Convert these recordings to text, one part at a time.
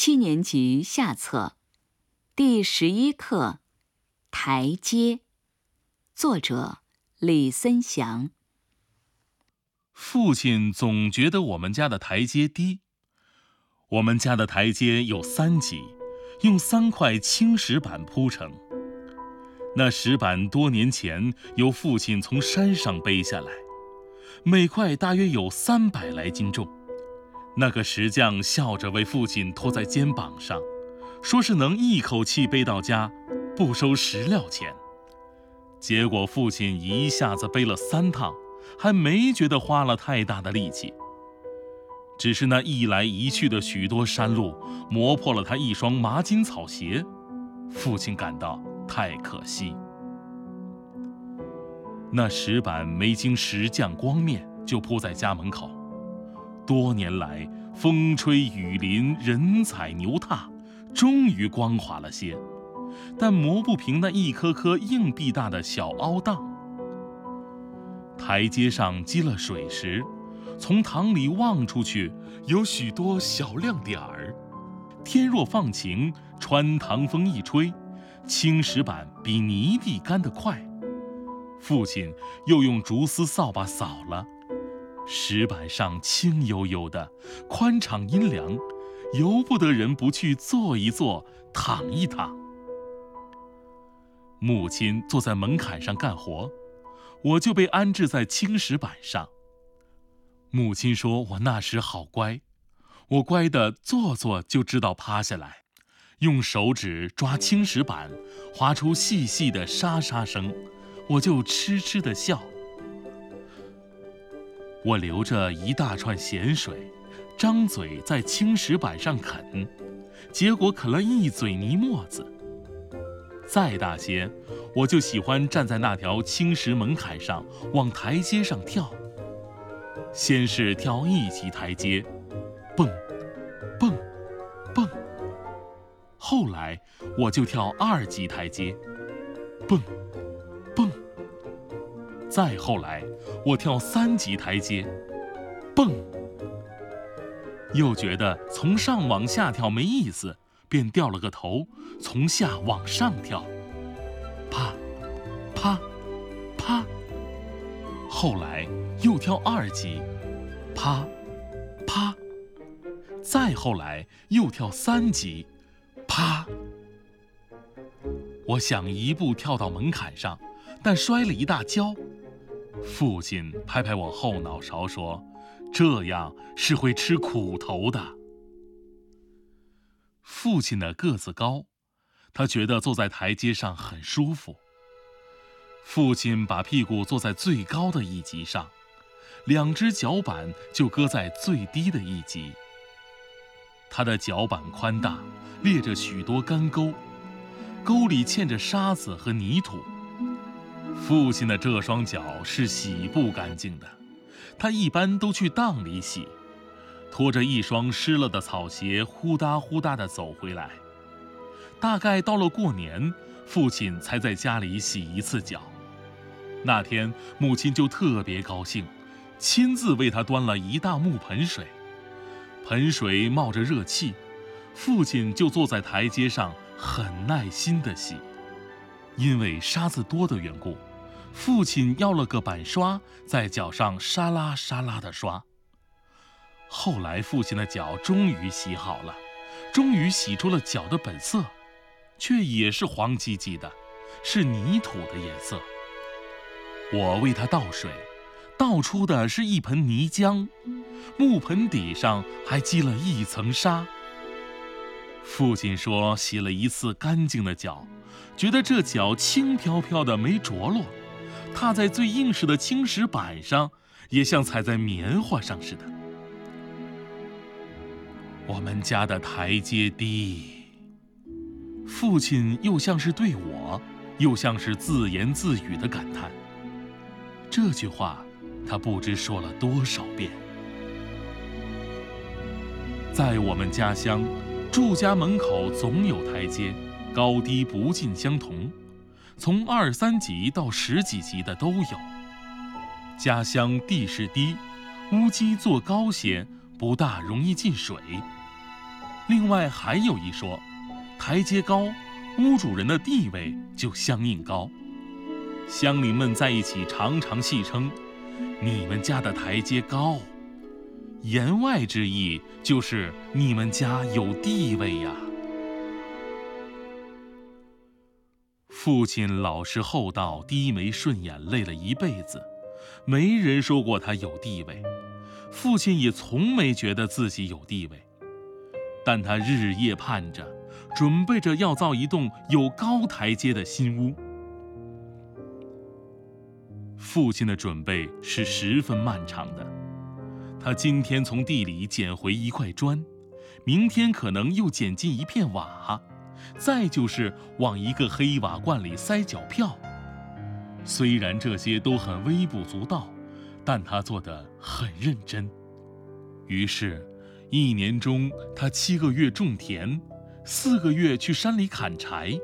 七年级下册，第十一课《台阶》，作者李森祥。父亲总觉得我们家的台阶低。我们家的台阶有三级，用三块青石板铺成。那石板多年前由父亲从山上背下来，每块大约有三百来斤重。那个石匠笑着为父亲托在肩膀上，说是能一口气背到家，不收石料钱。结果父亲一下子背了三趟，还没觉得花了太大的力气。只是那一来一去的许多山路磨破了他一双麻筋草鞋，父亲感到太可惜。那石板没经石匠光面就铺在家门口。多年来，风吹雨淋，人踩牛踏，终于光滑了些，但磨不平那一颗颗硬币大的小凹档。台阶上积了水时，从塘里望出去，有许多小亮点儿。天若放晴，穿堂风一吹，青石板比泥地干得快。父亲又用竹丝扫把扫了。石板上轻悠悠的，宽敞阴凉，由不得人不去坐一坐，躺一躺。母亲坐在门槛上干活，我就被安置在青石板上。母亲说我那时好乖，我乖的坐坐就知道趴下来，用手指抓青石板，划出细细的沙沙声，我就痴痴的笑。我留着一大串咸水，张嘴在青石板上啃，结果啃了一嘴泥沫子。再大些，我就喜欢站在那条青石门槛上往台阶上跳。先是跳一级台阶，蹦，蹦，蹦。后来我就跳二级台阶，蹦。再后来，我跳三级台阶，蹦。又觉得从上往下跳没意思，便掉了个头，从下往上跳，啪，啪，啪。后来又跳二级，啪，啪。再后来又跳三级，啪。我想一步跳到门槛上，但摔了一大跤。父亲拍拍我后脑勺说：“这样是会吃苦头的。”父亲的个子高，他觉得坐在台阶上很舒服。父亲把屁股坐在最高的一级上，两只脚板就搁在最低的一级。他的脚板宽大，裂着许多干沟，沟里嵌着沙子和泥土。父亲的这双脚是洗不干净的，他一般都去当里洗，拖着一双湿了的草鞋，呼哒呼哒地走回来。大概到了过年，父亲才在家里洗一次脚。那天母亲就特别高兴，亲自为他端了一大木盆水，盆水冒着热气，父亲就坐在台阶上很耐心地洗，因为沙子多的缘故。父亲要了个板刷，在脚上沙拉沙拉地刷。后来，父亲的脚终于洗好了，终于洗出了脚的本色，却也是黄唧唧的，是泥土的颜色。我为他倒水，倒出的是一盆泥浆，木盆底上还积了一层沙。父亲说，洗了一次干净的脚，觉得这脚轻飘飘的，没着落。踏在最硬实的青石板上，也像踩在棉花上似的。我们家的台阶低。父亲又像是对我，又像是自言自语的感叹。这句话，他不知说了多少遍。在我们家乡，住家门口总有台阶，高低不尽相同。从二三级到十几级的都有。家乡地势低，屋基做高些，不大容易进水。另外还有一说，台阶高，屋主人的地位就相应高。乡邻们在一起常常戏称：“你们家的台阶高。”言外之意就是你们家有地位呀。父亲老实厚道、低眉顺眼，累了一辈子，没人说过他有地位，父亲也从没觉得自己有地位。但他日夜盼着，准备着要造一栋有高台阶的新屋。父亲的准备是十分漫长的，他今天从地里捡回一块砖，明天可能又捡进一片瓦。再就是往一个黑瓦罐里塞脚票，虽然这些都很微不足道，但他做得很认真。于是，一年中他七个月种田，四个月去山里砍柴，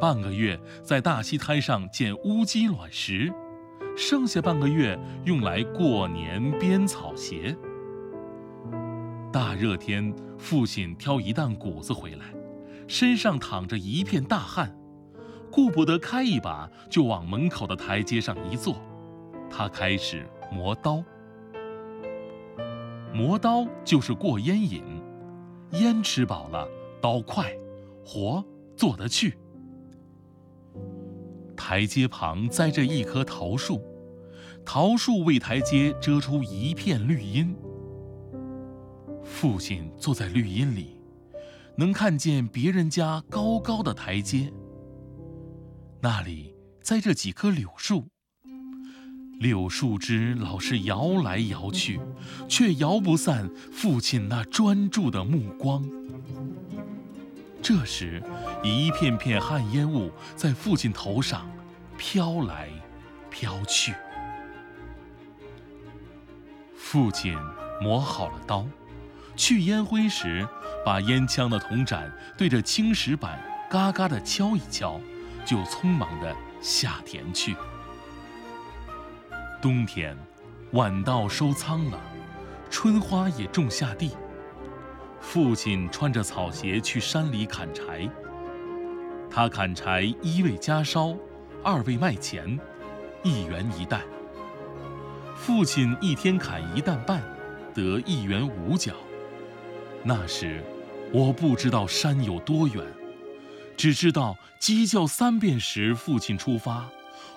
半个月在大溪滩上捡乌鸡卵石，剩下半个月用来过年编草鞋。大热天，父亲挑一担谷子回来。身上淌着一片大汗，顾不得开一把，就往门口的台阶上一坐。他开始磨刀。磨刀就是过烟瘾，烟吃饱了，刀快，活做得去。台阶旁栽着一棵桃树，桃树为台阶遮出一片绿荫。父亲坐在绿荫里。能看见别人家高高的台阶，那里栽着几棵柳树，柳树枝老是摇来摇去，却摇不散父亲那专注的目光。这时，一片片旱烟雾在父亲头上飘来飘去。父亲磨好了刀，去烟灰时。把烟枪的铜盏对着青石板嘎嘎地敲一敲，就匆忙地下田去。冬天，晚稻收仓了，春花也种下地。父亲穿着草鞋去山里砍柴。他砍柴一为家烧，二为卖钱，一元一担。父亲一天砍一担半，得一元五角。那时。我不知道山有多远，只知道鸡叫三遍时，父亲出发；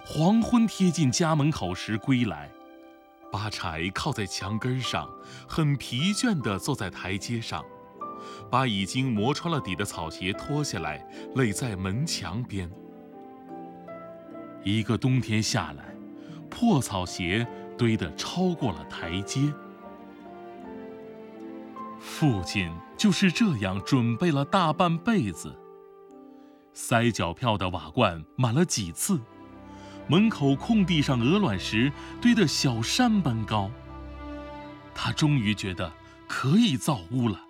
黄昏贴近家门口时归来，把柴靠在墙根上，很疲倦地坐在台阶上，把已经磨穿了底的草鞋脱下来垒在门墙边。一个冬天下来，破草鞋堆得超过了台阶。父亲就是这样准备了大半辈子。塞脚票的瓦罐满了几次，门口空地上鹅卵石堆得小山般高。他终于觉得可以造屋了，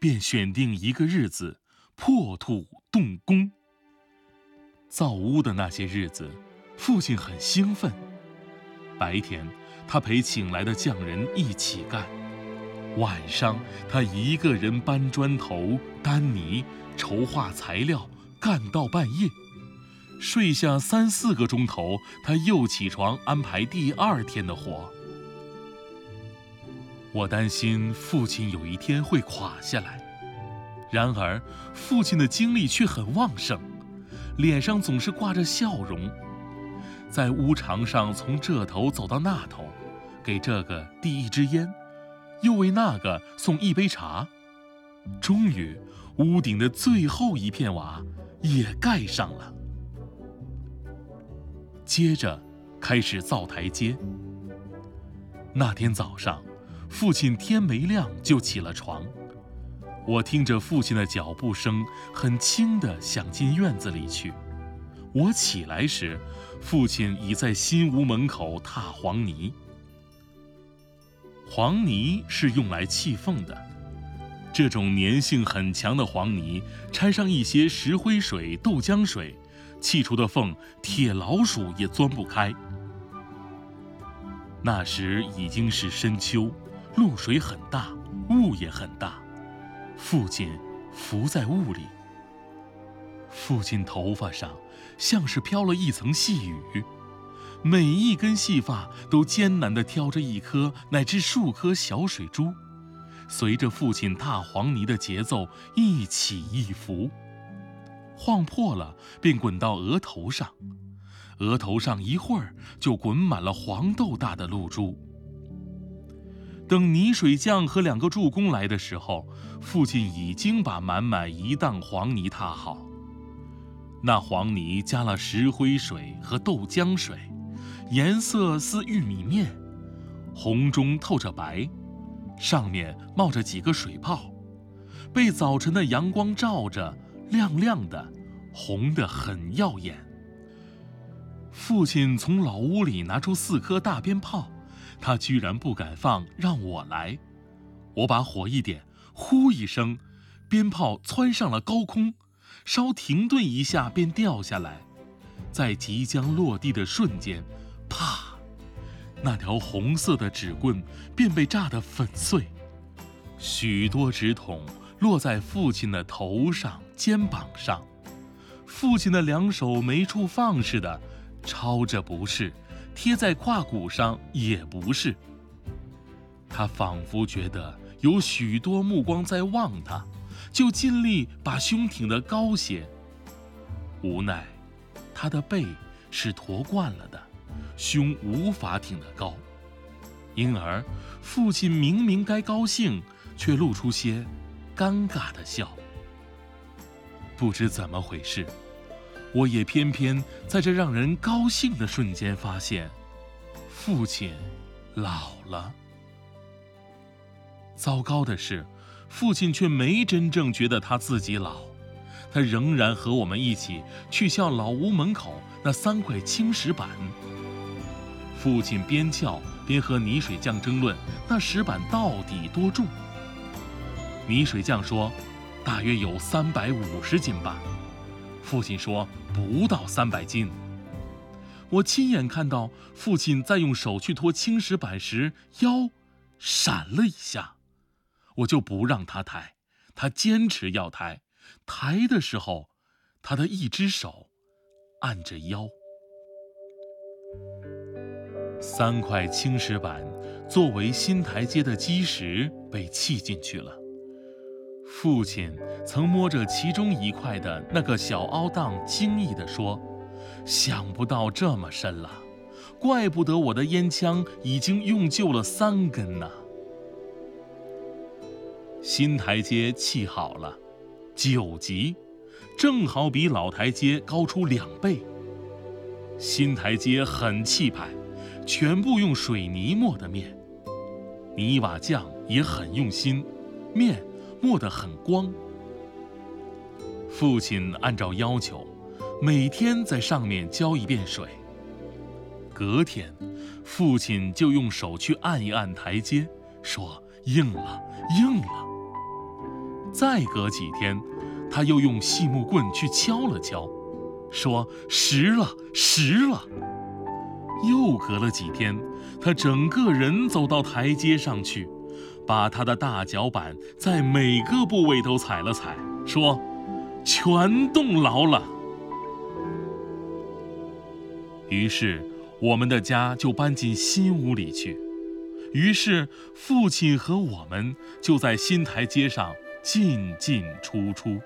便选定一个日子破土动工。造屋的那些日子，父亲很兴奋。白天，他陪请来的匠人一起干。晚上，他一个人搬砖头、担泥、筹划材料，干到半夜。睡下三四个钟头，他又起床安排第二天的活。我担心父亲有一天会垮下来，然而父亲的精力却很旺盛，脸上总是挂着笑容，在屋墙上从这头走到那头，给这个递一支烟。又为那个送一杯茶，终于，屋顶的最后一片瓦也盖上了。接着，开始造台阶。那天早上，父亲天没亮就起了床，我听着父亲的脚步声，很轻地想进院子里去。我起来时，父亲已在新屋门口踏黄泥。黄泥是用来砌缝的，这种粘性很强的黄泥，掺上一些石灰水、豆浆水，砌出的缝，铁老鼠也钻不开。那时已经是深秋，露水很大，雾也很大，父亲浮在雾里。父亲头发上像是飘了一层细雨，每一根细发都艰难地挑着一颗乃至数颗小水珠，随着父亲踏黄泥的节奏一起一伏，晃破了便滚到额头上，额头上一会儿就滚满了黄豆大的露珠。等泥水匠和两个助工来的时候，父亲已经把满满一担黄泥踏好。那黄泥加了石灰水和豆浆水，颜色似玉米面，红中透着白，上面冒着几个水泡，被早晨的阳光照着，亮亮的，红得很耀眼。父亲从老屋里拿出四颗大鞭炮，他居然不敢放，让我来。我把火一点，呼一声，鞭炮窜上了高空。稍停顿一下，便掉下来，在即将落地的瞬间，那条红色的纸棍便被炸得粉碎，许多纸筒落在父亲的头上、肩膀上，父亲的两手没处放似的，抄着不是，贴在胯骨上也不是。他仿佛觉得有许多目光在望他。就尽力把胸挺得高些。无奈，他的背是驼惯了的，胸无法挺得高，因而父亲明明该高兴，却露出些尴尬的笑。不知怎么回事，我也偏偏在这让人高兴的瞬间发现，父亲老了。糟糕的是。父亲却没真正觉得他自己老，他仍然和我们一起去撬老屋门口那三块青石板。父亲边撬边和泥水匠争论那石板到底多重。泥水匠说，大约有三百五十斤吧。父亲说不到三百斤。我亲眼看到父亲在用手去托青石板时，腰闪了一下。我就不让他抬，他坚持要抬。抬的时候，他的一只手按着腰。三块青石板作为新台阶的基石被砌进去了。父亲曾摸着其中一块的那个小凹档，惊异地说：“想不到这么深了，怪不得我的烟枪已经用旧了三根呢。”新台阶砌好了，九级，正好比老台阶高出两倍。新台阶很气派，全部用水泥磨的面，泥瓦匠也很用心，面磨得很光。父亲按照要求，每天在上面浇一遍水。隔天，父亲就用手去按一按台阶，说硬了，硬了。再隔几天，他又用细木棍去敲了敲，说实了，实了。又隔了几天，他整个人走到台阶上去，把他的大脚板在每个部位都踩了踩，说全动牢了。于是，我们的家就搬进新屋里去。于是，父亲和我们就在新台阶上。进进出出。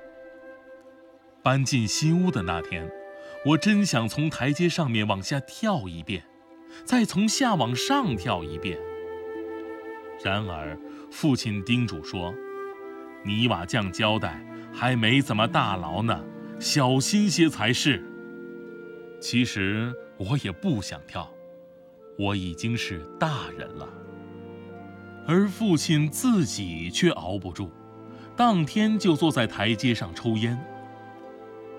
搬进新屋的那天，我真想从台阶上面往下跳一遍，再从下往上跳一遍。然而，父亲叮嘱说：“泥瓦匠交代还没怎么大牢呢，小心些才是。”其实我也不想跳，我已经是大人了，而父亲自己却熬不住。当天就坐在台阶上抽烟。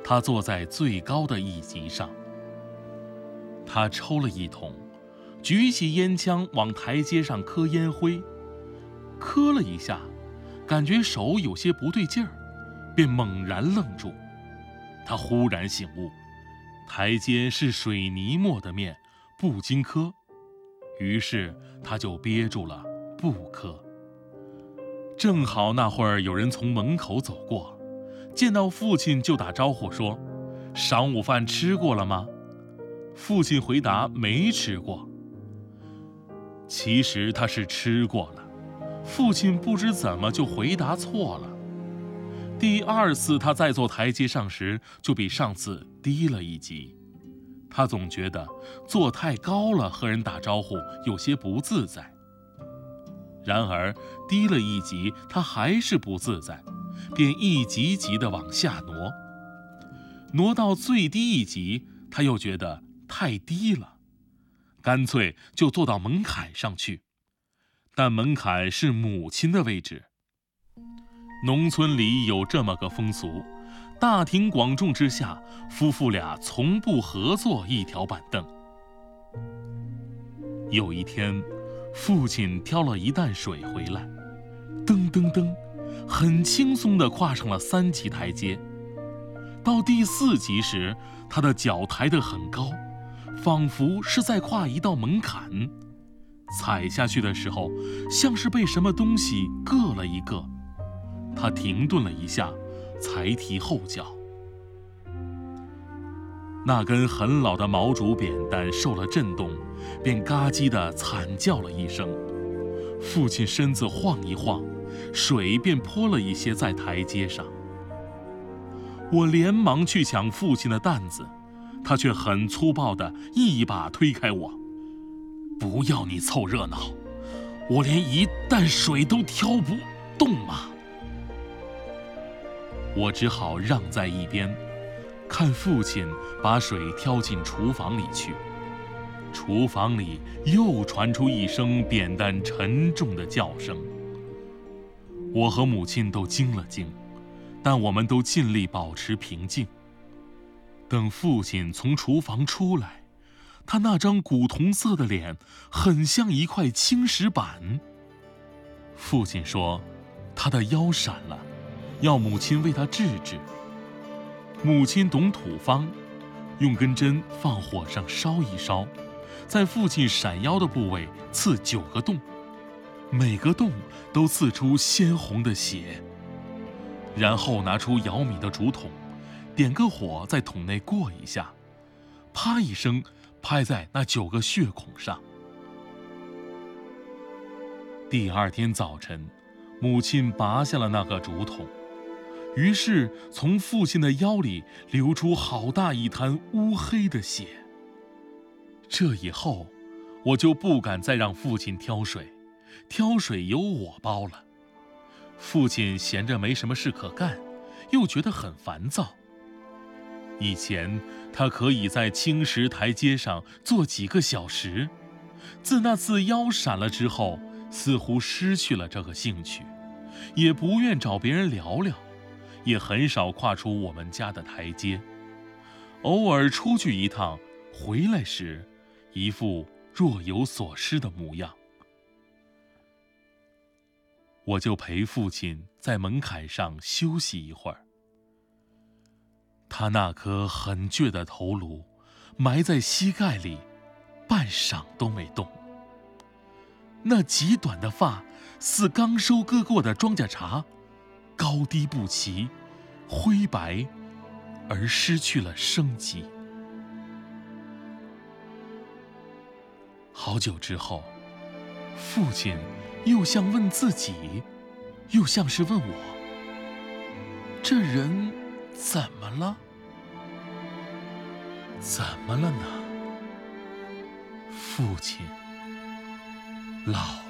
他坐在最高的一级上。他抽了一桶，举起烟枪往台阶上磕烟灰，磕了一下，感觉手有些不对劲儿，便猛然愣住。他忽然醒悟，台阶是水泥磨的面，不经磕，于是他就憋住了不磕。正好那会儿有人从门口走过，见到父亲就打招呼说：“晌午饭吃过了吗？”父亲回答：“没吃过。”其实他是吃过了，父亲不知怎么就回答错了。第二次他在坐台阶上时，就比上次低了一级。他总觉得坐太高了，和人打招呼有些不自在。然而低了一级，他还是不自在，便一级级地往下挪。挪到最低一级，他又觉得太低了，干脆就坐到门槛上去。但门槛是母亲的位置。农村里有这么个风俗。大庭广众之下，夫妇俩从不合坐一条板凳。有一天，父亲挑了一担水回来，噔噔噔，很轻松地跨上了三级台阶。到第四级时，他的脚抬得很高，仿佛是在跨一道门槛。踩下去的时候，像是被什么东西硌了一个。他停顿了一下。才提后脚，那根很老的毛竹扁担受了震动，便嘎叽地惨叫了一声。父亲身子晃一晃，水便泼了一些在台阶上。我连忙去抢父亲的担子，他却很粗暴地一把推开我：“不要你凑热闹，我连一担水都挑不动嘛。”我只好让在一边，看父亲把水挑进厨房里去。厨房里又传出一声扁担沉重的叫声。我和母亲都惊了惊，但我们都尽力保持平静。等父亲从厨房出来，他那张古铜色的脸很像一块青石板。父亲说：“他的腰闪了。”要母亲为他治治。母亲懂土方，用根针放火上烧一烧，在父亲闪腰的部位刺九个洞，每个洞都刺出鲜红的血。然后拿出舀米的竹筒，点个火在桶内过一下，啪一声拍在那九个血孔上。第二天早晨，母亲拔下了那个竹筒。于是，从父亲的腰里流出好大一滩乌黑的血。这以后，我就不敢再让父亲挑水，挑水由我包了。父亲闲着没什么事可干，又觉得很烦躁。以前他可以在青石台阶上坐几个小时，自那次腰闪了之后，似乎失去了这个兴趣，也不愿找别人聊聊。也很少跨出我们家的台阶，偶尔出去一趟，回来时，一副若有所失的模样。我就陪父亲在门槛上休息一会儿。他那颗很倔的头颅，埋在膝盖里，半晌都没动。那极短的发，似刚收割过的庄稼茬。高低不齐，灰白，而失去了生机。好久之后，父亲又像问自己，又像是问我：“这人怎么了？怎么了呢？”父亲老。